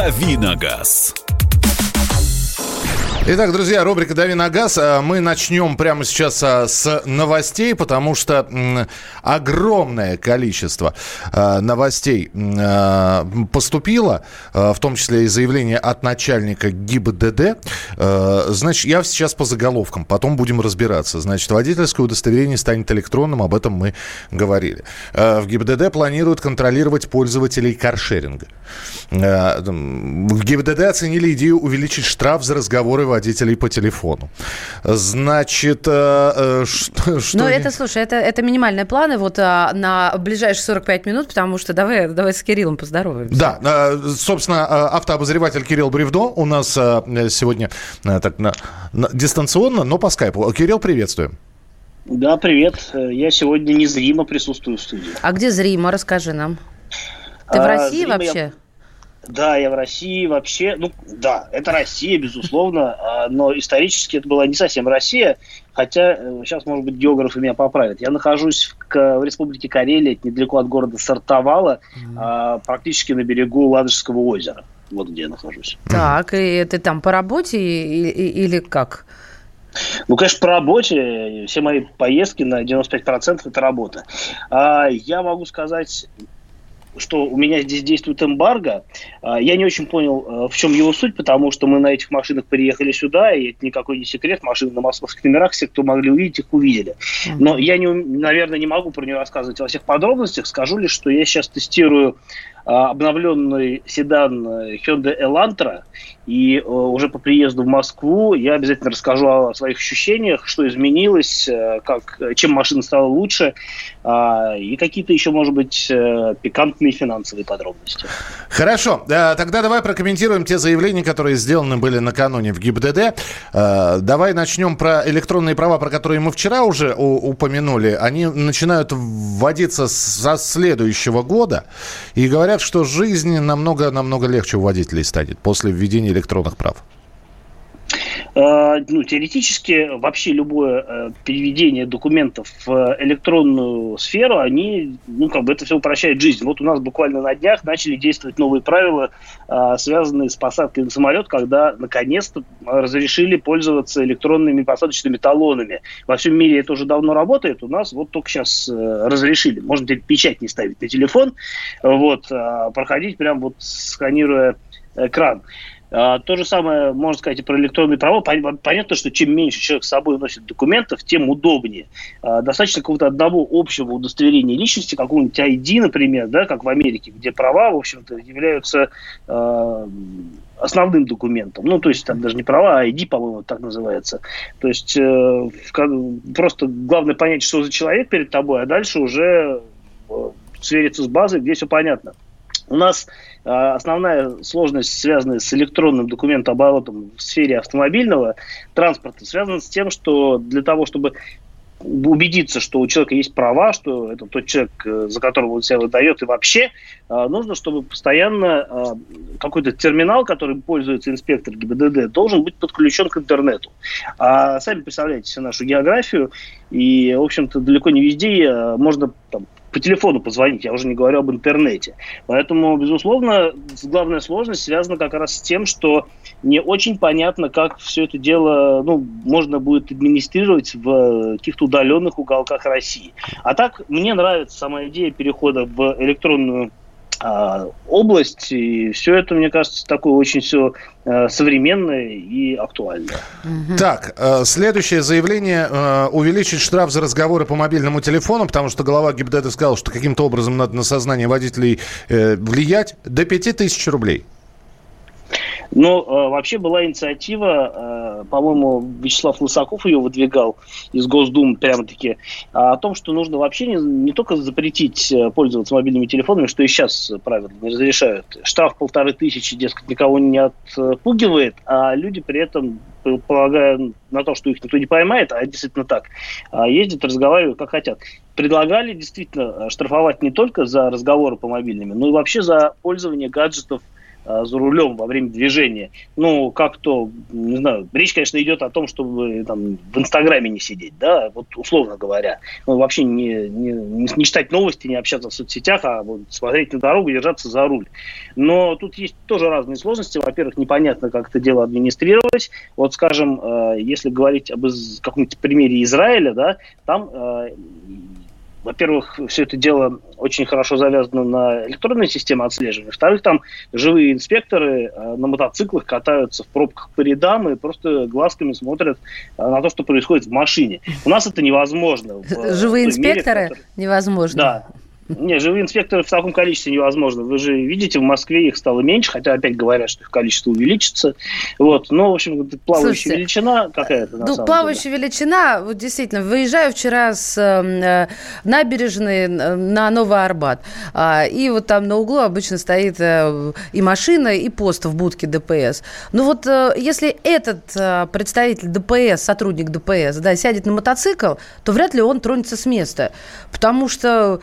«Давиногаз». Итак, друзья, рубрика «Дави на газ». А, мы начнем прямо сейчас а, с новостей, потому что огромное количество а, новостей поступило, в том числе и заявление от начальника ГИБДД. Значит, я сейчас по заголовкам, потом будем разбираться. Значит, водительское удостоверение станет электронным, об этом мы говорили. В ГИБДД планируют контролировать пользователей каршеринга. В ГИБДД оценили идею увеличить штраф за разговоры водителей по телефону. Значит, э, что... что... Ну, это, слушай, это, это минимальные планы вот а, на ближайшие 45 минут, потому что давай, давай с Кириллом поздороваемся. Да, э, собственно, э, автообозреватель Кирилл Бревдо у нас э, сегодня э, так на, на, дистанционно, но по скайпу. Кирилл, приветствуем. Да, привет. Я сегодня незримо присутствую в студии. А где зримо? Расскажи нам. Ты в а, России вообще? Я... Да, я в России вообще, ну да, это Россия, безусловно, а, но исторически это была не совсем Россия, хотя сейчас, э, может быть, географы меня поправят. Я нахожусь в, в Республике Карелия, недалеко от города Сартовала, mm-hmm. практически на берегу Ладожского озера. Вот где я нахожусь. Так, и ты там по работе или как? Ну, конечно, по работе. Все мои поездки на 95% это работа. А я могу сказать что у меня здесь действует эмбарго. А, я не очень понял, э, в чем его суть, потому что мы на этих машинах приехали сюда, и это никакой не секрет. Машины на московских номерах, все, кто могли увидеть, их увидели. Но я, не, наверное, не могу про нее рассказывать во всех подробностях. Скажу лишь, что я сейчас тестирую обновленный седан э, Hyundai Elantra, и э, уже по приезду в Москву я обязательно расскажу о своих ощущениях, что изменилось, э, как, чем машина стала лучше, а, и какие-то еще, может быть, пикантные финансовые подробности. Хорошо. Тогда давай прокомментируем те заявления, которые сделаны были накануне в ГИБДД. Давай начнем про электронные права, про которые мы вчера уже упомянули. Они начинают вводиться со следующего года и говорят, говорят, что жизнь намного-намного легче у водителей станет после введения электронных прав. Э, ну, теоретически вообще любое э, переведение документов в электронную сферу, они, ну, как бы это все упрощает жизнь. Вот у нас буквально на днях начали действовать новые правила, э, связанные с посадкой на самолет, когда наконец-то разрешили пользоваться электронными посадочными талонами. Во всем мире это уже давно работает, у нас вот только сейчас разрешили. Можно теперь печать не ставить на телефон, вот, а проходить прям вот сканируя экран. А, то же самое можно сказать и про электронные права. Понятно, что чем меньше человек с собой носит документов, тем удобнее. А, достаточно какого-то одного общего удостоверения личности, какого-нибудь ID, например, да, как в Америке, где права, в общем-то, являются а, основным документом. Ну, то есть там даже не права, а ID, по-моему, так называется. То есть э, просто главное понять, что за человек перед тобой, а дальше уже э, свериться с базой, где все понятно. У нас основная сложность, связанная с электронным документооборотом в сфере автомобильного транспорта, связана с тем, что для того, чтобы убедиться, что у человека есть права, что это тот человек, э, за которого он себя выдает, и вообще э, нужно, чтобы постоянно э, какой-то терминал, которым пользуется инспектор ГИБДД, должен быть подключен к интернету. А сами представляете себе нашу географию, и, в общем-то, далеко не везде можно там, по телефону позвонить, я уже не говорю об интернете. Поэтому, безусловно, главная сложность связана как раз с тем, что не очень понятно, как все это дело ну, можно будет администрировать в каких-то удаленных уголках России. А так, мне нравится сама идея перехода в электронную область. И все это, мне кажется, такое очень все э, современное и актуальное. Так, э, следующее заявление. Э, увеличить штраф за разговоры по мобильному телефону, потому что глава ГИБДД сказал, что каким-то образом надо на сознание водителей влиять, до 5000 рублей. Но э, вообще была инициатива, э, по-моему, Вячеслав Лысаков ее выдвигал из Госдумы прямо-таки, о том, что нужно вообще не, не только запретить э, пользоваться мобильными телефонами, что и сейчас правила не разрешают. Штраф полторы тысячи, дескать, никого не отпугивает, а люди при этом, полагая на то, что их никто не поймает, а действительно так, а ездят, разговаривают как хотят. Предлагали действительно штрафовать не только за разговоры по мобильными, но и вообще за пользование гаджетов а, за рулем во время движения. Ну, как то, не знаю, речь, конечно, идет о том, чтобы там в Инстаграме не сидеть, да, вот условно говоря. Ну, вообще не, не, не читать новости, не общаться в соцсетях, а вот смотреть на дорогу держаться за руль. Но тут есть тоже разные сложности. Во-первых, непонятно, как это дело администрировать. Вот, скажем, э, если говорить об каком-нибудь примере Израиля, да, там э, во-первых, все это дело очень хорошо завязано на электронной системе отслеживания. Во-вторых, там живые инспекторы э, на мотоциклах катаются в пробках по рядам и просто глазками смотрят э, на то, что происходит в машине. У нас это невозможно. Живые инспекторы мере, невозможно. Да. Не, живые инспекторы в таком количестве невозможно. Вы же видите, в Москве их стало меньше, хотя опять говорят, что их количество увеличится. Вот. Но, в общем, плавающая Слушайте, величина какая-то, на ну, самом плавающая деле. величина, вот действительно, выезжаю вчера с э, набережной на Новый Арбат, э, и вот там на углу обычно стоит э, и машина, и пост в будке ДПС. Ну вот э, если этот э, представитель ДПС, сотрудник ДПС, да, сядет на мотоцикл, то вряд ли он тронется с места, потому что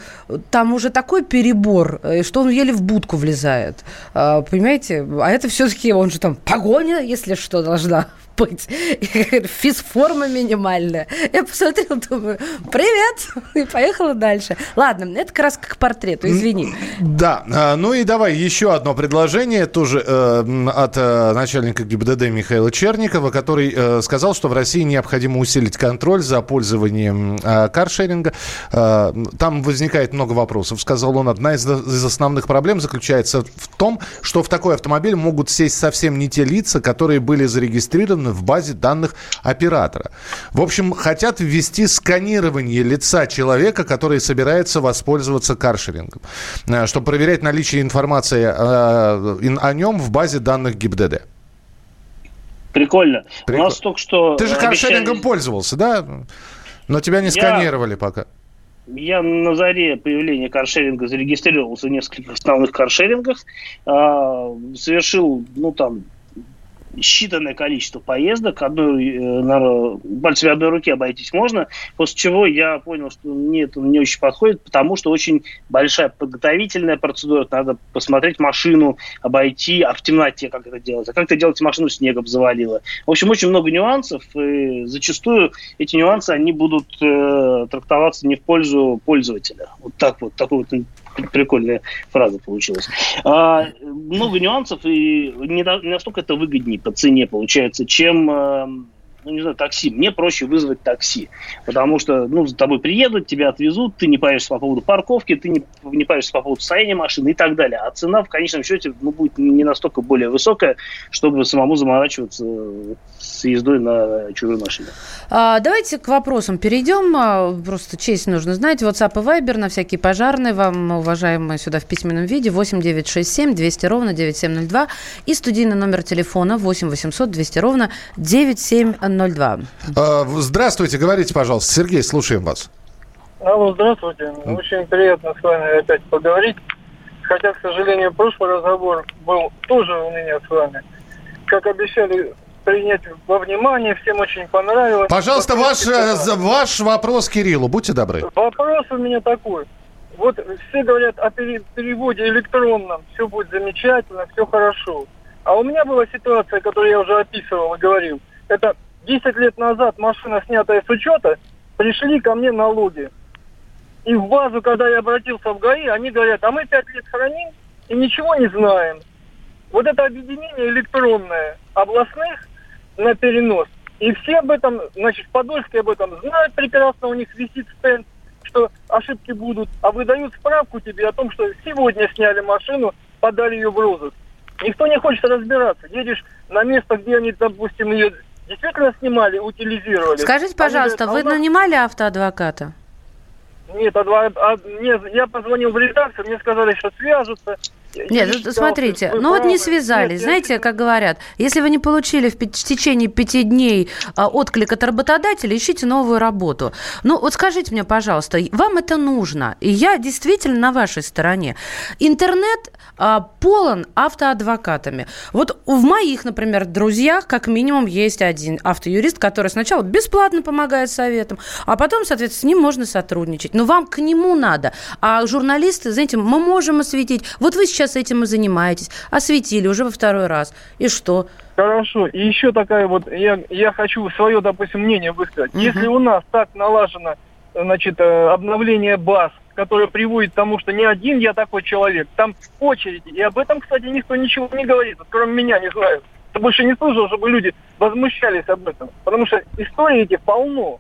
там уже такой перебор, э, что он еле в будку влезает. А, понимаете? А это все-таки он же там погоня, если что, должна быть. Физформа минимальная. Я посмотрела, думаю, привет, и поехала дальше. Ладно, это как раз как портрету, извини. Да, а, ну и давай еще одно предложение, тоже э, от э, начальника ГИБДД Михаила Черникова, который э, сказал, что в России необходимо усилить контроль за пользованием э, каршеринга. Там возникает много вопросов, сказал он. Одна из, из основных проблем заключается в том, что в такой автомобиль могут сесть совсем не те лица, которые были зарегистрированы в базе данных оператора. В общем, хотят ввести сканирование лица человека, который собирается воспользоваться каршерингом, э, чтобы проверять наличие информации о, э, о нем в базе данных ГИБДД. Прикольно. Прикольно. У нас только что... Ты же обещали... каршерингом пользовался, да? Но тебя не Я... сканировали пока. Я на заре появления каршеринга зарегистрировался в нескольких основных каршерингах, а, совершил, ну там, считанное количество поездок, одной, э, на, пальцами одной руки обойтись можно, после чего я понял, что мне это не очень подходит, потому что очень большая подготовительная процедура, надо посмотреть машину, обойти, а в темноте как это делать, а как это делать, машину снегом завалило. В общем, очень много нюансов, и зачастую эти нюансы, они будут э, трактоваться не в пользу пользователя. Вот так вот, такой вот прикольная фраза получилась. А, много нюансов, и не, не настолько это выгоднее по цене получается, чем эм, ну, не знаю, такси. Мне проще вызвать такси, потому что, ну, за тобой приедут, тебя отвезут, ты не паришься по поводу парковки, ты не, не паришься по поводу состояния машины и так далее. А цена в конечном счете ну, будет не настолько более высокая, чтобы самому заморачиваться с ездой на чужой машине. А, давайте к вопросам перейдем. А, просто честь нужно знать. WhatsApp и Viber на всякие пожарные вам, уважаемые, сюда в письменном виде 8 967 200 ровно 9702 и студийный номер телефона 8 800 200 ровно 9702. 02. А, здравствуйте, говорите, пожалуйста. Сергей, слушаем вас. Алло, здравствуйте. Очень приятно с вами опять поговорить. Хотя, к сожалению, прошлый разговор был тоже у меня с вами. Как обещали принять во внимание, всем очень понравилось. Пожалуйста, ваш, э, ваш вопрос Кириллу, будьте добры. Вопрос у меня такой. Вот все говорят о переводе электронном, все будет замечательно, все хорошо. А у меня была ситуация, которую я уже описывал и говорил. Это 10 лет назад машина, снятая с учета, пришли ко мне налоги. И в базу, когда я обратился в ГАИ, они говорят, а мы 5 лет храним и ничего не знаем. Вот это объединение электронное областных на перенос. И все об этом, значит, в Подольске об этом знают прекрасно, у них висит стенд, что ошибки будут, а выдают справку тебе о том, что сегодня сняли машину, подали ее в розыск. Никто не хочет разбираться. Едешь на место, где они, допустим, ее действительно снимали, утилизировали. Скажите, пожалуйста, говорят, а вы нас... нанимали автоадвоката? Нет, адва... а, нет, я позвонил в редакцию, мне сказали, что свяжутся. Нет, ну, смотрите, ну вот не связались. Нет, Знаете, я... как говорят, если вы не получили в, течение пяти дней а, отклик от работодателя, ищите новую работу. Ну вот скажите мне, пожалуйста, вам это нужно? И я действительно на вашей стороне. Интернет а, полон автоадвокатами. Вот в моих, например, друзьях как минимум есть один автоюрист, который сначала бесплатно помогает советам, а потом, соответственно, с ним можно сотрудничать. Но вам к нему надо. А журналисты, знаете, мы можем осветить. Вот вы сейчас сейчас этим и занимаетесь. Осветили уже во второй раз. И что? Хорошо. И еще такая вот, я, я хочу свое, допустим, мнение высказать. Мгм. Если у нас так налажено, значит, э, обновление баз, которое приводит к тому, что не один я такой человек, там очереди. И об этом, кстати, никто ничего не говорит, вот кроме меня не знаю. Я больше не слышал, чтобы люди возмущались об этом. Потому что истории эти полно.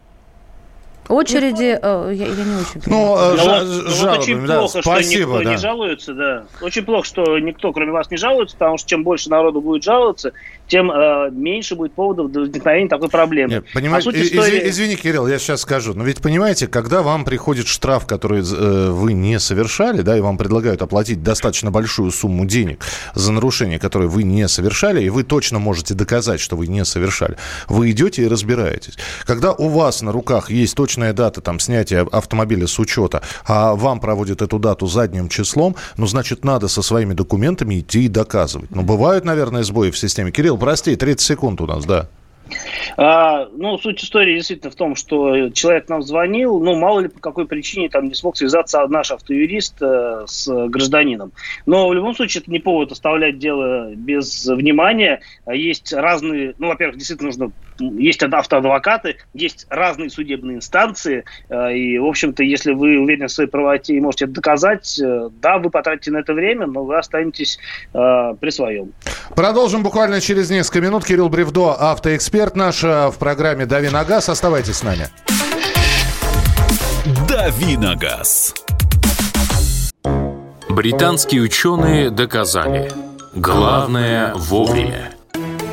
Очереди, э, я, я не очень Ну, понимаю. э, Ну вот- ну вот жалобами, очень да, плохо, что спасибо, никто да. не жалуется, да. Очень плохо, что никто, кроме вас, не жалуется, потому что чем больше народу будет жаловаться, тем э, меньше будет поводов для возникновения такой проблемы. Нет, понимаете, А суть и- истории- изви- извини, Кирилл, я сейчас скажу. Но ведь понимаете, когда вам приходит штраф, который э, вы не совершали, да, и вам предлагают оплатить достаточно большую сумму денег за нарушение, которое вы не совершали, и вы точно можете доказать, что вы не совершали, вы идете и разбираетесь. Когда у вас на руках есть точная дата там снятия автомобиля с учета, а вам проводят эту дату задним числом, ну, значит, надо со своими документами идти и доказывать. Ну, бывают, наверное, сбои в системе. Кирилл, прости, 30 секунд у нас, да. А, ну, суть истории действительно в том, что человек нам звонил, ну, мало ли по какой причине там не смог связаться наш автоюрист э, с гражданином. Но в любом случае это не повод оставлять дело без внимания. А Есть разные, ну, во-первых, действительно нужно, есть автоадвокаты, есть разные судебные инстанции, э, и, в общем-то, если вы уверены в своей правоте и можете это доказать, э, да, вы потратите на это время, но вы останетесь э, при своем. Продолжим буквально через несколько минут. Кирилл Бревдо, автоэксперт наш в программе «Дави на газ». Оставайтесь с нами. Давиногаз. Британские ученые доказали. Главное вовремя.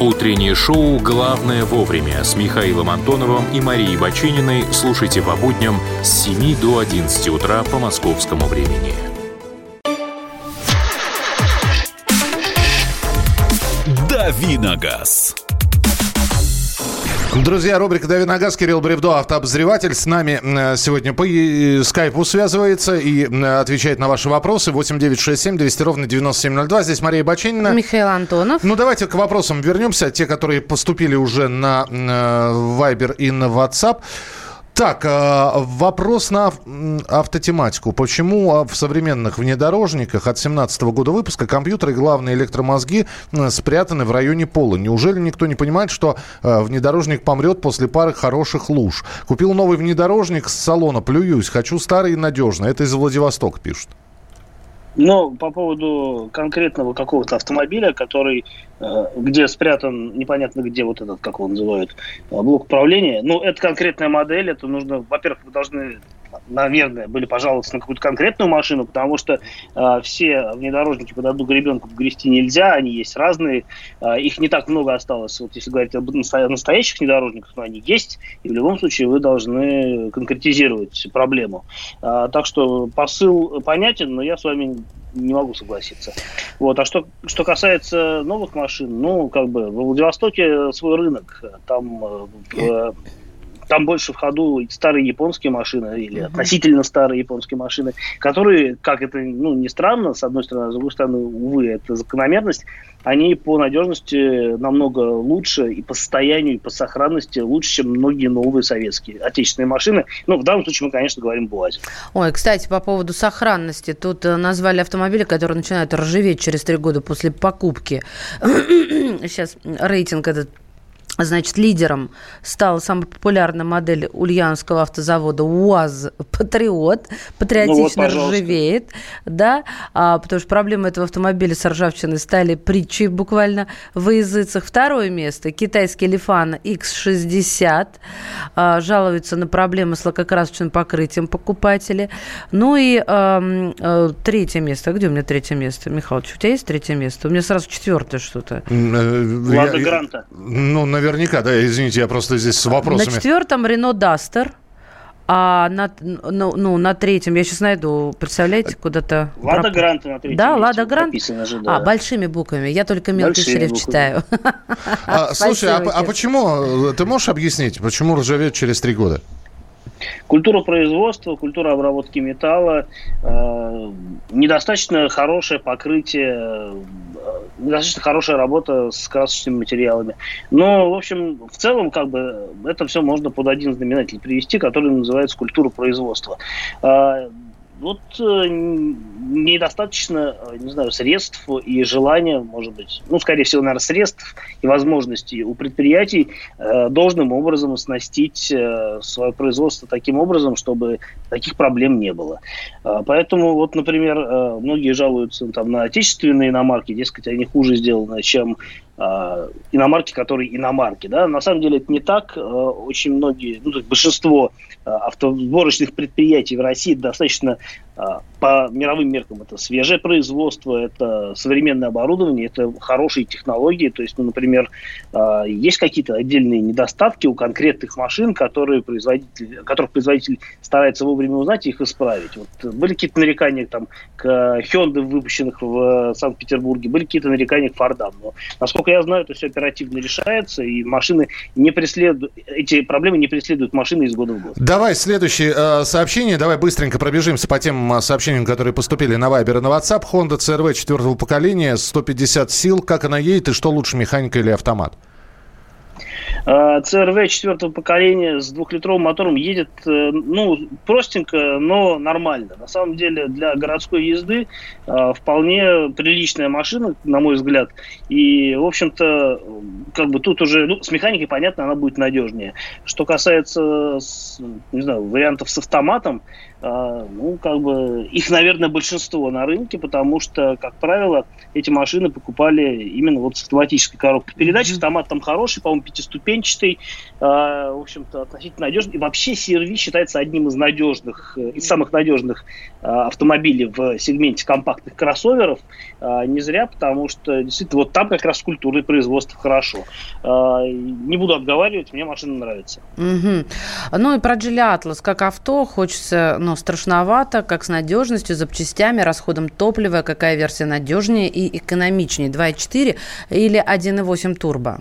Утреннее шоу «Главное вовремя» с Михаилом Антоновым и Марией Бачининой слушайте по будням с 7 до 11 утра по московскому времени. Давиногаз. Друзья, рубрика «Дави на газ», Кирилл Бревдо, автообозреватель. С нами э, сегодня по э, скайпу связывается и э, отвечает на ваши вопросы. 8967 200 ровно 9702. Здесь Мария Бачинина. Михаил Антонов. Ну, давайте к вопросам вернемся. Те, которые поступили уже на э, Viber и на WhatsApp. Так, э, вопрос на автотематику. Почему а, в современных внедорожниках от 17 года выпуска компьютеры и главные электромозги спрятаны в районе пола? Неужели никто не понимает, что э, внедорожник помрет после пары хороших луж? Купил новый внедорожник с салона, плююсь, хочу старый и надежный. Это из Владивостока пишут. Но по поводу конкретного какого-то автомобиля, который, где спрятан непонятно где вот этот, как его называют, э, блок управления, ну, это конкретная модель, это нужно, во-первых, вы должны, наверное, были пожаловаться на какую-то конкретную машину, потому что э, все внедорожники под одну гребенку грести нельзя, они есть разные, э, их не так много осталось, вот если говорить об насто- настоящих внедорожниках, но они есть, и в любом случае вы должны конкретизировать проблему. А, так что посыл понятен, но я с вами не могу согласиться. Вот. А что, что касается новых машин, ну, как бы, во Владивостоке свой рынок. Там, э, в- там больше в ходу старые японские машины или относительно старые японские машины, которые, как это ну, не странно, с одной стороны, а с другой стороны, увы, это закономерность, они по надежности намного лучше и по состоянию, и по сохранности лучше, чем многие новые советские отечественные машины. Ну, в данном случае мы, конечно, говорим о УАЗе. Ой, кстати, по поводу сохранности. Тут э, назвали автомобили, которые начинают ржаветь через три года после покупки. Сейчас рейтинг этот Значит, лидером стала самая популярная модель ульяновского автозавода УАЗ «Патриот». Патриотично Ну вот, ржавеет, да, а, потому что проблемы этого автомобиля с ржавчиной стали притчей буквально в языцах. Второе место – китайский Лифан X60. А, жалуются на проблемы с лакокрасочным покрытием покупатели. Ну и ам, э, третье место. А Где у меня третье место? Михалыч, у тебя есть третье место? У меня сразу четвертое что-то. Э, Лада Гранта. Ну, наверняка, да, извините, я просто здесь с вопросами. На четвертом Рено Дастер. А на, ну, ну, на третьем, я сейчас найду, представляете, куда-то... Лада проп- Гранта на третьем Да, Лада Грант. написано же, да. А, большими буквами. Я только мелкий Большими шрифт буквами. читаю. А, слушай, а, а почему, ты можешь объяснить, почему ржавеет через три года? Культура производства, культура обработки металла, э, недостаточно хорошее покрытие, недостаточно хорошая работа с красочными материалами. Но, в общем, в целом, как бы, это все можно под один знаменатель привести, который называется культура производства. Вот э, недостаточно, э, не знаю, средств и желания, может быть, ну, скорее всего, наверное, средств и возможностей у предприятий э, должным образом оснастить э, свое производство таким образом, чтобы таких проблем не было. Э, поэтому, вот, например, э, многие жалуются там, на отечественные иномарки, дескать, они хуже сделаны, чем э, иномарки, которые иномарки. Да? На самом деле это не так. Э, очень многие, ну, большинство э, автосборочных предприятий в России достаточно а, по мировым меркам это свежее производство, это современное оборудование, это хорошие технологии. То есть, ну, например, а, есть какие-то отдельные недостатки у конкретных машин, которые производитель, которых производитель старается вовремя узнать и их исправить. Вот были какие-то нарекания там, к Hyundai, выпущенных в Санкт-Петербурге, были какие-то нарекания к Фордам. Но, насколько я знаю, это все оперативно решается, и машины не преследуют, эти проблемы не преследуют машины из года в год. Давай следующее э, сообщение, давай быстренько пробежимся по тем сообщениям, которые поступили на Viber и на WhatsApp. Honda CRV четвертого поколения, 150 сил. Как она едет и что лучше, механика или автомат? CRV четвертого поколения с двухлитровым мотором едет, э, ну, простенько, но нормально. На самом деле для городской езды э, вполне приличная машина, на мой взгляд. И, в общем-то, как бы тут уже, ну, с механикой, понятно, она будет надежнее. Что касается, не знаю, вариантов с автоматом, а, ну, как бы, их, наверное, большинство на рынке, потому что, как правило, эти машины покупали именно вот с автоматической коробкой передач. Автомат там хороший, по-моему, пятиступенчатый, а, в общем-то, относительно надежный. И вообще CRV считается одним из надежных, э, из самых надежных а, автомобилей в сегменте компактных кроссоверов. Не зря, потому что, действительно, вот там как раз культура и производство хорошо. Не буду отговаривать, мне машина нравится. Mm-hmm. Ну и про Geely Atlas, как авто, хочется, ну, страшновато, как с надежностью, запчастями, расходом топлива, какая версия надежнее и экономичнее, 2.4 или 1.8 турбо?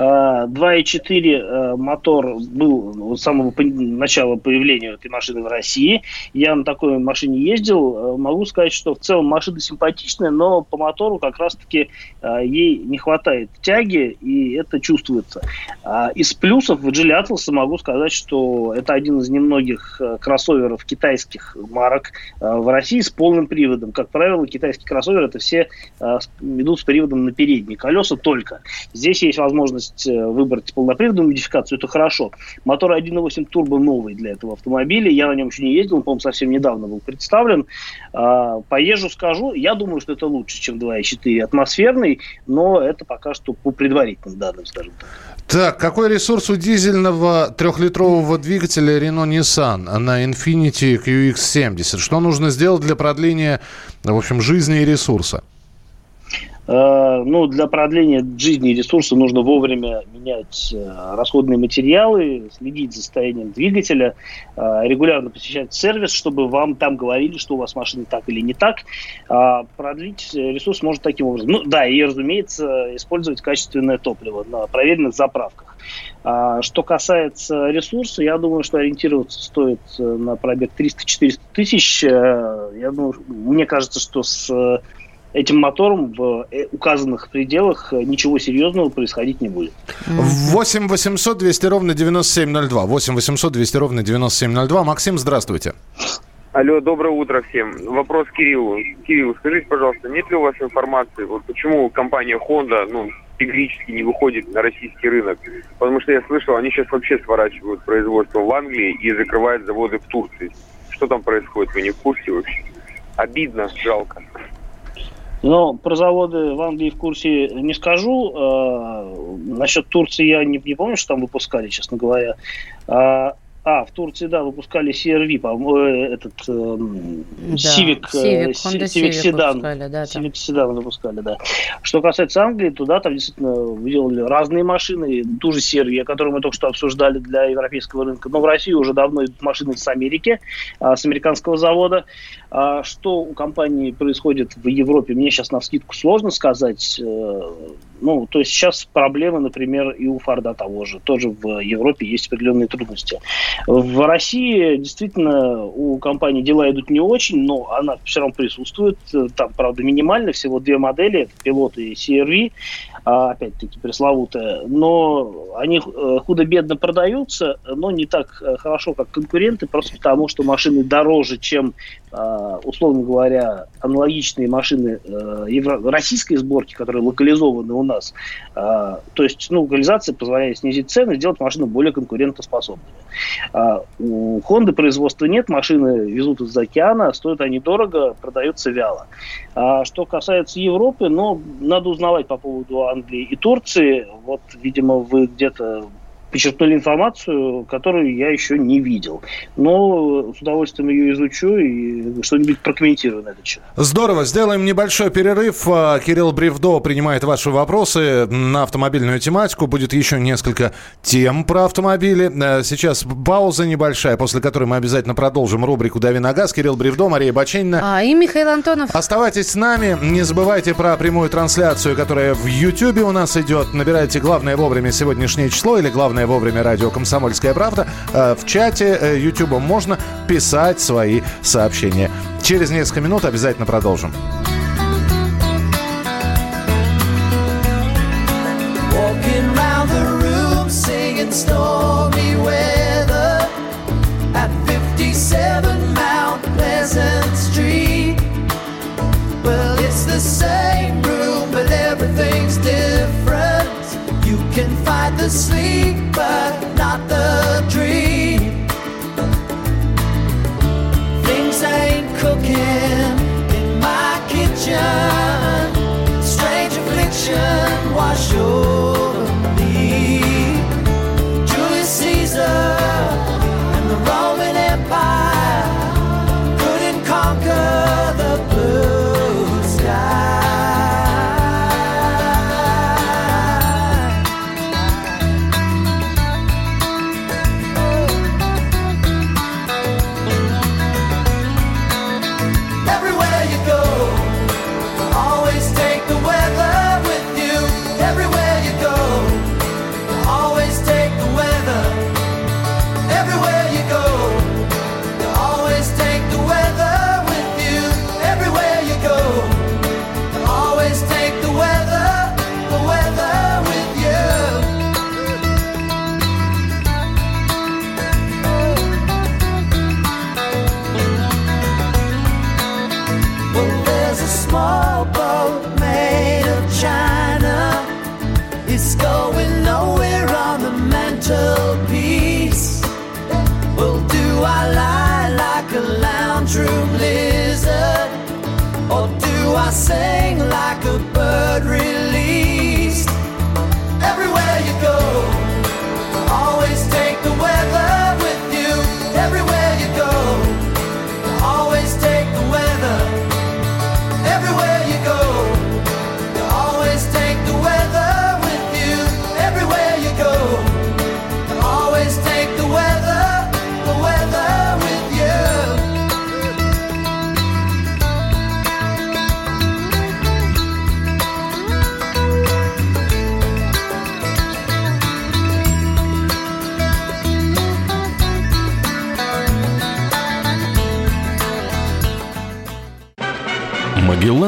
2.4 э, мотор был с самого начала появления этой машины в России. Я на такой машине ездил. Э, могу сказать, что в целом машина симпатичная, но по мотору как раз-таки э, ей не хватает тяги, и это чувствуется. А из плюсов Geely Atlas могу сказать, что это один из немногих кроссоверов китайских марок в России с полным приводом. Как правило, китайские кроссоверы это все идут с приводом на передние колеса только. Здесь есть возможность возможность э, выбрать полноприводную модификацию, это хорошо. Мотор 1.8 турбо новый для этого автомобиля. Я на нем еще не ездил, он, по-моему, совсем недавно был представлен. А, поезжу, скажу. Я думаю, что это лучше, чем 2.4 атмосферный, но это пока что по предварительным данным, скажем так. Так, какой ресурс у дизельного трехлитрового двигателя Renault Nissan на Infiniti QX70? Что нужно сделать для продления, в общем, жизни и ресурса? Э, ну, для продления жизни и ресурса нужно вовремя менять э, расходные материалы, следить за состоянием двигателя, э, регулярно посещать сервис, чтобы вам там говорили, что у вас машина так или не так. А продлить ресурс можно таким образом. Ну, да, и, разумеется, использовать качественное топливо на проверенных заправках. А, что касается ресурса, я думаю, что ориентироваться стоит на пробег 300-400 тысяч. Я думаю, мне кажется, что с этим мотором в э, указанных пределах э, ничего серьезного происходить не будет. 8 800 200 ровно 9702. 8 800 200 ровно 9702. Максим, здравствуйте. Алло, доброе утро всем. Вопрос Кириллу. Кирилл, скажите, пожалуйста, нет ли у вас информации, вот почему компания Honda, ну, категорически не выходит на российский рынок? Потому что я слышал, они сейчас вообще сворачивают производство в Англии и закрывают заводы в Турции. Что там происходит, вы не в курсе вообще? Обидно, жалко. Но про заводы в Англии в курсе не скажу. Э, насчет Турции я не, не помню, что там выпускали, честно говоря. А, а, в Турции, да, выпускали CRV, по-моему, э, этот э, да, Civic, Civic, Honda Civic, Civic Sedan. Выпускали, да, Civic Sedan выпускали, да. Что касается Англии, то да, там действительно выделали разные машины, ту же CRV, которую мы только что обсуждали для европейского рынка. Но в России уже давно идут машины с Америки, а, с американского завода. А что у компании происходит в Европе, мне сейчас на вскидку сложно сказать. Ну, то есть сейчас проблемы, например, и у Форда того же. Тоже в Европе есть определенные трудности. В России действительно у компании дела идут не очень, но она все равно присутствует. Там, правда, минимально, всего две модели, это пилоты и CRV, а, опять-таки пресловутая. Но они э, худо-бедно продаются, но не так э, хорошо, как конкуренты, просто потому что машины дороже, чем, условно говоря, аналогичные машины э, российской сборки, которые локализованы у нас. А, то есть, ну, локализация позволяет снизить цены, сделать машины более конкурентоспособными. А у Honda производства нет, машины везут из-за океана, стоят они дорого, продаются вяло. А что касается Европы, ну, надо узнавать по поводу Англии и Турции. Вот, видимо, вы где-то подчеркнули информацию, которую я еще не видел. Но с удовольствием ее изучу и что-нибудь прокомментирую на этот счет. Здорово. Сделаем небольшой перерыв. А, Кирилл Бревдо принимает ваши вопросы на автомобильную тематику. Будет еще несколько тем про автомобили. Э, сейчас пауза небольшая, после которой мы обязательно продолжим рубрику «Дави на газ». Кирилл Бревдо, Мария Баченина. А, и Михаил Антонов. Оставайтесь с нами. Не забывайте про прямую трансляцию, которая в YouTube у нас идет. Набирайте главное вовремя сегодняшнее число или главное вовремя радио «Комсомольская правда». Э, В чате YouTube можно писать свои сообщения. Через несколько минут обязательно продолжим. Stormy weather at 57 Mount Pleasant Street. Well, it's the same Sleep. The mantelpiece. Well, do I lie like a lounge room lizard? Or do I sing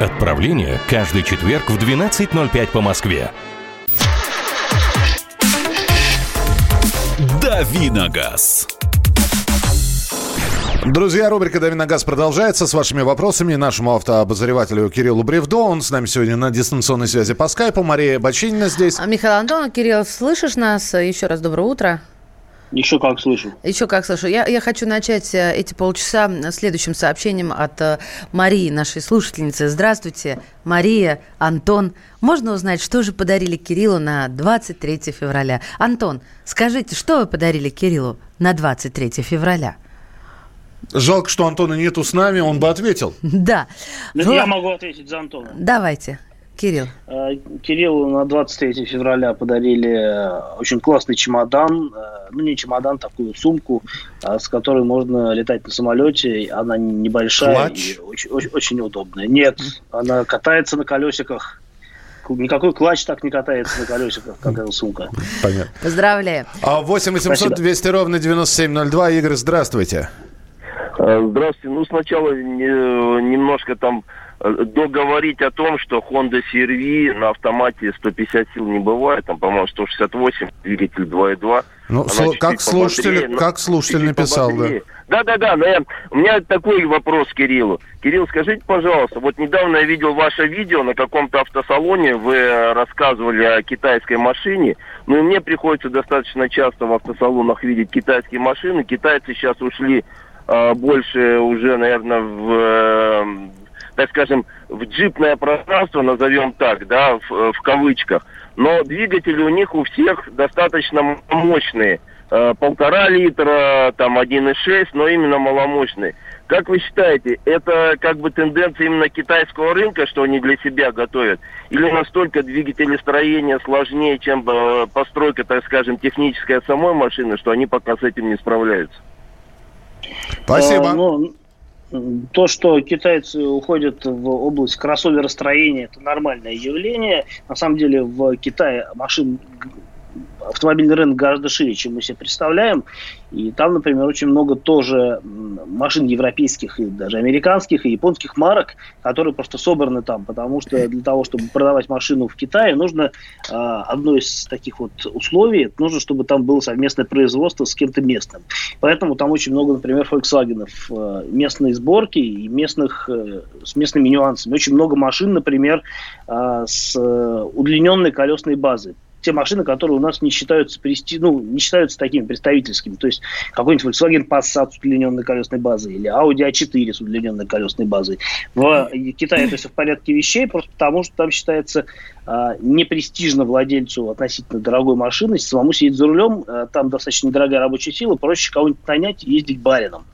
Отправление каждый четверг в 12.05 по Москве. Давиногаз. Друзья, рубрика «Дави на газ» продолжается с вашими вопросами. Нашему автообозревателю Кириллу Бревдо. Он с нами сегодня на дистанционной связи по скайпу. Мария Бочинина здесь. Михаил Антонов, Кирилл, слышишь нас? Еще раз доброе утро. Еще как слышу. Еще как слышу. Я, я хочу начать э, эти полчаса следующим сообщением от э, Марии, нашей слушательницы. Здравствуйте, Мария, Антон. Можно узнать, что же подарили Кириллу на 23 февраля? Антон, скажите, что вы подарили Кириллу на 23 февраля? Жалко, что Антона нету с нами, он бы ответил. Да. Ну, Я могу ответить за Антона. Давайте. Кирилл. Э, Кириллу на 23 февраля подарили очень классный чемодан. Ну, не чемодан, такую сумку, с которой можно летать на самолете. Она небольшая Клатч? и очень, очень, очень удобная. Нет, она катается на колесиках. Никакой клатч так не катается на колесиках, как эта сумка. Понятно. Поздравляем. А 8 800 Спасибо. 200 ровно 9702. Игорь, здравствуйте. Э, Здравствуйте. Ну, сначала не- немножко там договорить о том, что Honda CR-V на автомате 150 сил не бывает, там, по-моему, 168, двигатель 2.2. Ну, чуть-чуть как слушатель, но- как слушатель написал, да. Да-да-да, но я- у меня такой вопрос Кириллу. Кирилл, скажите, пожалуйста, вот недавно я видел ваше видео на каком-то автосалоне, вы рассказывали о китайской машине, ну и мне приходится достаточно часто в автосалонах видеть китайские машины. Китайцы сейчас ушли э, больше уже, наверное, в, э, так скажем, в джипное пространство, назовем так, да, в, в кавычках. Но двигатели у них у всех достаточно мощные. Э, Полтора литра, там 1,6, но именно маломощные. Как вы считаете, это как бы тенденция именно китайского рынка, что они для себя готовят? Или настолько двигатели строения сложнее, чем э, постройка, так скажем, техническая самой машины, что они пока с этим не справляются? Спасибо. А, ну, то, что китайцы уходят в область кроссоверостроения, это нормальное явление. На самом деле в Китае машин автомобильный рынок гораздо шире, чем мы себе представляем. И там, например, очень много тоже машин европейских и даже американских и японских марок, которые просто собраны там, потому что для того, чтобы продавать машину в Китае, нужно а, одно из таких вот условий, нужно, чтобы там было совместное производство с кем-то местным. Поэтому там очень много, например, Volkswagen э, местной сборки и местных, э, с местными нюансами. Очень много машин, например, э, с э, удлиненной колесной базой. Те машины, которые у нас не считаются, прести... ну, не считаются такими представительскими. То есть какой-нибудь Volkswagen Passat с удлиненной колесной базой или Audi A4 с удлиненной колесной базой. В Китае это все в порядке вещей, просто потому что там считается а, непрестижно владельцу относительно дорогой машины самому сидеть за рулем, а, там достаточно недорогая рабочая сила, проще кого-нибудь нанять и ездить барином.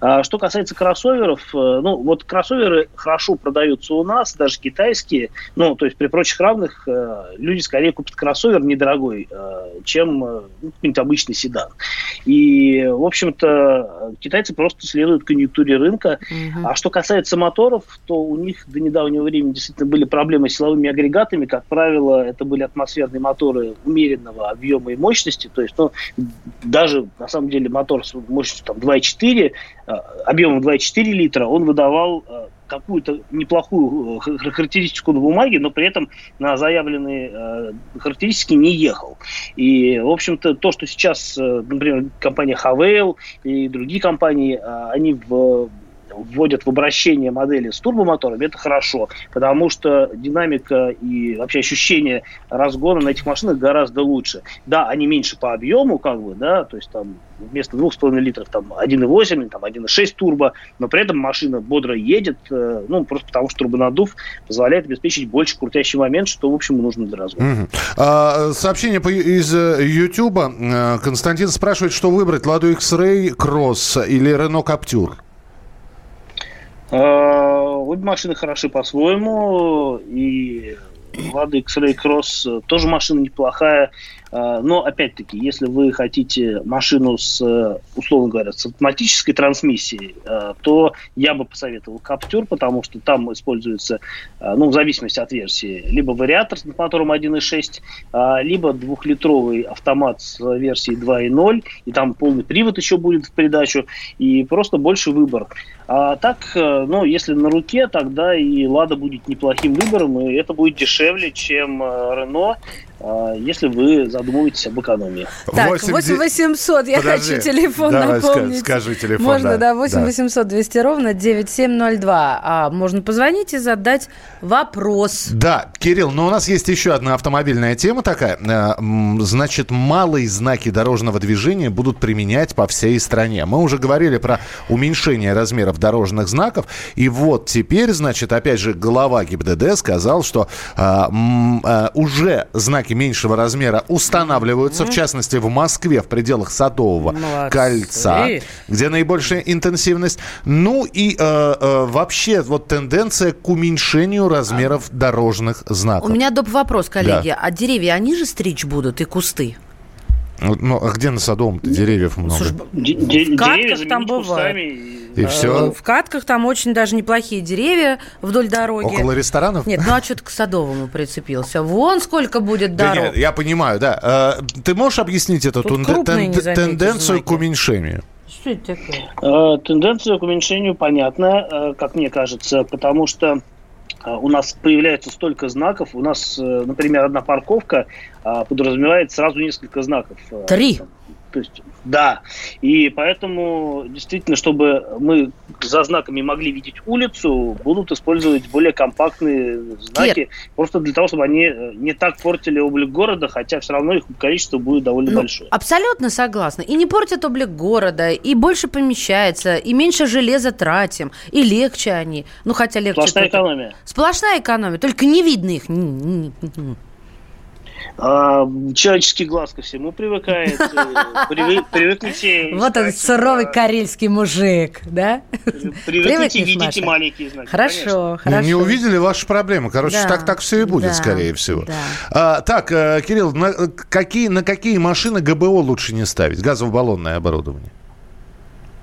А, что касается кроссоверов, э, ну вот кроссоверы хорошо продаются у нас, даже китайские, ну то есть при прочих равных э, люди скорее купят кроссовер недорогой, э, чем э, ну, какой-нибудь обычный седан. И, в общем-то, китайцы просто следуют конъюнктуре рынка. Мгм. А что касается моторов, то у них до недавнего времени действительно были проблемы с силовыми агрегатами. Как правило, это были атмосферные моторы умеренного объема и мощности. То есть, ну, даже на самом деле мотор с мощностью там, 2,4, э, объемом 2,4 литра, он выдавал э, какую-то неплохую э, характеристику на бумаге, но при этом на заявленные характеристики не ехал. И, в общем-то, то, что сейчас, например, компания Havail и другие компании, они в вводят в обращение модели с турбомоторами, это хорошо, потому что динамика и вообще ощущение разгона на этих машинах гораздо лучше. Да, они меньше по объему, как бы, да, то есть там вместо 2,5 литров там 1,8 или там 1,6 турбо, но при этом машина бодро едет, э, ну, просто потому что турбонаддув позволяет обеспечить больше крутящий момент, что, в общем, нужно для разгона. Мгм. А, сообщение по- из Ютуба. Константин спрашивает, что выбрать, Ладу X-Ray Cross или Renault Captur? Э, Обе машины хороши по-своему, и Lada X-Ray Cross тоже машина неплохая, Э, но, опять-таки, если вы хотите машину с, условно говоря, с автоматической трансмиссией, э, то я бы посоветовал Captur, потому что там используется, ну, в зависимости от версии, либо вариатор с мотором 1.6, э, либо двухлитровый автомат с версией 2.0, и там полный привод еще будет в придачу, и просто больше выбор. А так, э, ну, если на руке, тогда и Лада будет неплохим выбором, и это будет дешевле, чем э, Рено. а, если вы задумываетесь об экономии. Так, 8 800, я Подожди, хочу телефон давай напомнить. скажи телефон, Можно, да, да, 8 да. 800 200 ровно 9702. А можно позвонить и задать вопрос. Да, Кирилл, но у нас есть еще одна автомобильная тема такая. Э, Значит, малые знаки дорожного движения будут применять по всей стране. Мы уже говорили про уменьшение размеров дорожных знаков. И вот теперь, значит, опять же, глава ГИБДД сказал, что э, м, э, уже знаки меньшего размера устанавливаются, в частности, в Москве в пределах Садового Молодцы. кольца, где наибольшая интенсивность. Ну и э, э, вообще вот тенденция к уменьшению размеров дорожных знаков. У меня доп. вопрос, коллеги. А деревья, они же стричь будут и кусты? Ну, а где на Садовом-то деревьев много? Слушай, Де- де- катках деревья там бывает. и- И все? В катках там очень даже неплохие деревья вдоль дороги. Около ресторанов? Нет, ну а что ты к Садовому прицепился? Вон сколько будет Да дорог. нет, я понимаю, да. Э, Ты можешь объяснить эту тен- заметишь тенденцию знаки. к уменьшению? Что это такое? Э, Тенденция к уменьшению понятна, как мне кажется, потому что у нас появляется столько знаков. У нас, э, например, одна парковка а, подразумевает сразу несколько знаков. Э, Три. То есть, да. И поэтому, действительно, чтобы мы за знаками могли видеть улицу, будут использовать более компактные знаки, просто для того, чтобы они э, не так портили облик города, хотя все равно их количество будет довольно Ну, большое. Абсолютно согласна. И не портят облик города, и больше помещается, и меньше железа тратим, и легче они. Ну, хотя легче... Сплошная только- экономия. Сплошная экономия, только не видно их. А, человеческий глаз ко всему привыкает. э, привы- Привыкните. Вот он, искать, суровый а, карельский мужик, да? Привыкните видите маленькие знаки. Хорошо, Не- хорошо. Не увидели ваши проблемы. Короче, так, так все и будет, скорее всего. А, так, э, Кирилл, на какие, на какие машины ГБО лучше не ставить? Газово-баллонное оборудование.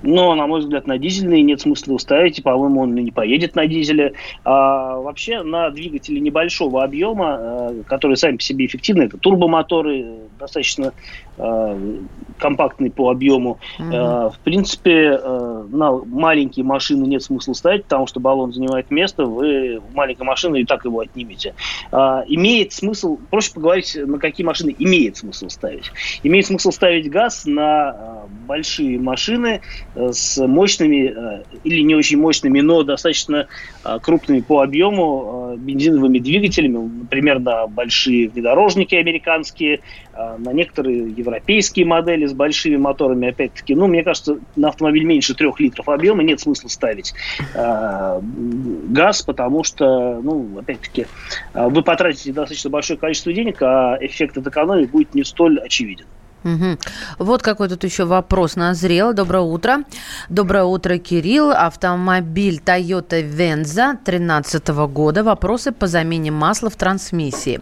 Но, на мой взгляд, на дизельный нет смысла ставить, и, по-моему, он и не поедет на дизеле. А вообще на двигатели небольшого объема, э, которые сами по себе эффективны, это турбомоторы, э, достаточно э, компактные по объему. Э, В принципе, э, на маленькие машины нет смысла ставить, потому что баллон занимает место, вы в маленькой машине и так его отнимете. Имеет смысл, проще поговорить, на какие машины имеет смысл ставить. Имеет смысл ставить газ на большие машины с мощными или не очень мощными, но достаточно крупными по объему бензиновыми двигателями, например, на большие внедорожники американские, на некоторые европейские модели с большими моторами, опять-таки, ну, мне кажется, на автомобиль меньше трех литров объема нет смысла ставить а, газ, потому что, ну, опять-таки, а, вы потратите достаточно большое количество денег, а эффект от экономии будет не столь очевиден. Мгм. Вот какой тут еще вопрос назрел. Доброе утро. Доброе утро, Кирилл. Автомобиль Toyota Venza 2013 года. Вопросы по замене масла в трансмиссии.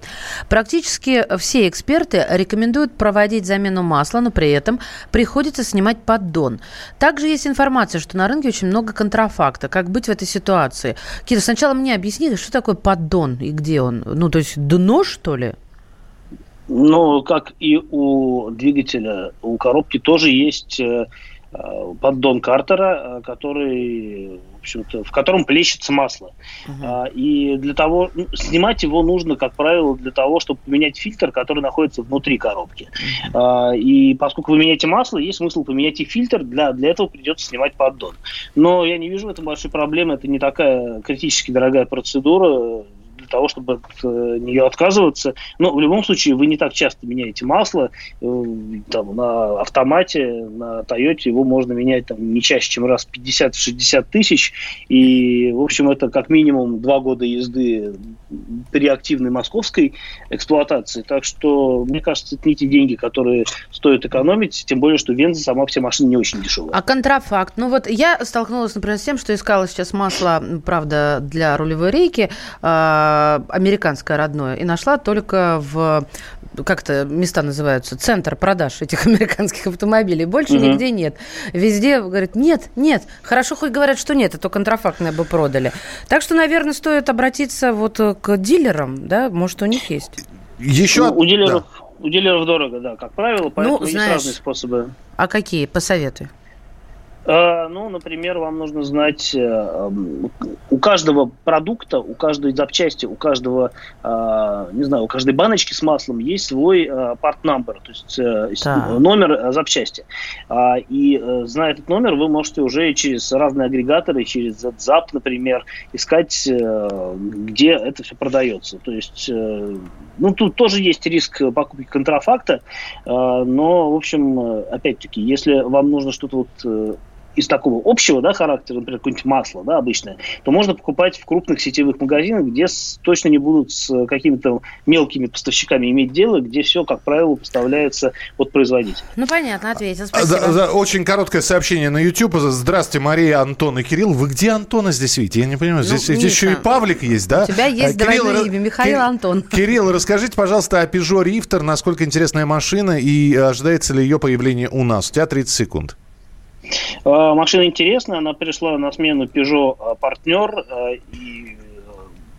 Практически все эксперты рекомендуют проводить замену масла, но при этом приходится снимать поддон. Также есть информация, что на рынке очень много контрафакта. Как быть в этой ситуации? Кирилл, сначала мне объясни, что такое поддон и где он? Ну, то есть дно, что ли? Но, как и у двигателя, у коробки тоже есть э, э, поддон картера, э, который, в общем-то, в котором плещется масло. А, И для того, ну, снимать его нужно, как правило, для того, чтобы поменять фильтр, который находится внутри коробки. А, И поскольку вы меняете масло, есть смысл поменять и фильтр, для, для этого придется снимать поддон. Но я не вижу в этом большой проблемы, это не такая критически дорогая процедура, того, чтобы от э, нее отказываться. Но в любом случае вы не так часто меняете масло. Э, там, на автомате, на Тойоте его можно менять там, не чаще, чем раз в 50-60 тысяч. И, в общем, это как минимум два года езды при активной московской эксплуатации. Так что, мне кажется, это не те деньги, которые стоит экономить, тем более, что Венза сама все машины не очень дешевая. А контрафакт? Ну вот я столкнулась, например, с тем, что искала сейчас масло, правда, для рулевой рейки, а, американское родное, и нашла только в как-то места называются, центр продаж этих американских автомобилей. Больше Мгм. нигде нет. Везде говорят, нет, нет. Хорошо хоть говорят, что нет, а то контрафактное бы продали. Так что, наверное, стоит обратиться вот э, к дилерам, да, может, у них есть. Еще... Ну, у, дилеров, у дилеров дорого, да, как правило, поэтому есть знаешь, разные способы. А какие? Посоветуй. Э, ну, например, вам нужно знать, э, у каждого продукта, у каждой запчасти, у каждого, э, не знаю, у каждой баночки с маслом есть свой part number, то есть да. номер запчасти. А, и зная этот номер, вы можете уже через разные агрегаторы, через ZAP, например, искать, где это все продается. То есть, ну, тут тоже есть риск покупки контрафакта, но, в общем, опять-таки, если вам нужно что-то вот из такого общего да, характера, например, какое-нибудь масло да, обычное, то можно покупать в крупных сетевых магазинах, где с, точно не будут с какими-то мелкими поставщиками иметь дело, где все, как правило, поставляется от производителя. Ну, понятно, ответил. Спасибо. За, за очень короткое сообщение на YouTube. Здравствуйте, Мария, Антон и Кирилл. Вы где Антона здесь видите? Я не понимаю. Здесь, ну, здесь еще и Павлик есть, да? У тебя есть а, Кирилл, двойное имя, Михаил Кир... Антон. Кирилл, расскажите, пожалуйста, о Peugeot Rifter. Насколько интересная машина и ожидается ли ее появление у нас? У тебя 30 секунд. А, машина интересная, она пришла на смену Peugeot а, партнер а, и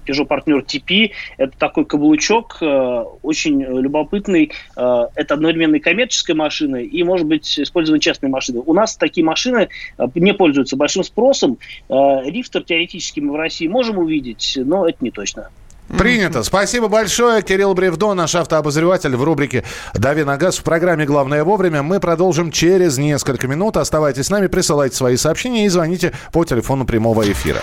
Peugeot партнер TP. Это такой каблучок, очень любопытный. Это одновременно и коммерческая машина, и, может быть, использование частной машины. У нас такие машины не пользуются большим спросом. Рифтер теоретически мы в России можем увидеть, но это не точно. Принято. Спасибо большое. Кирилл Бревдо, наш автообозреватель в рубрике «Дави на газ» в программе «Главное вовремя». Мы продолжим через несколько минут. Оставайтесь с нами, присылайте свои сообщения и звоните по телефону прямого эфира.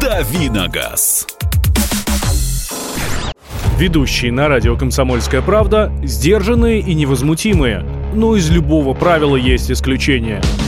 «Дави на газ». Ведущие на радио «Комсомольская правда» сдержанные и невозмутимые. Но из любого правила есть исключение –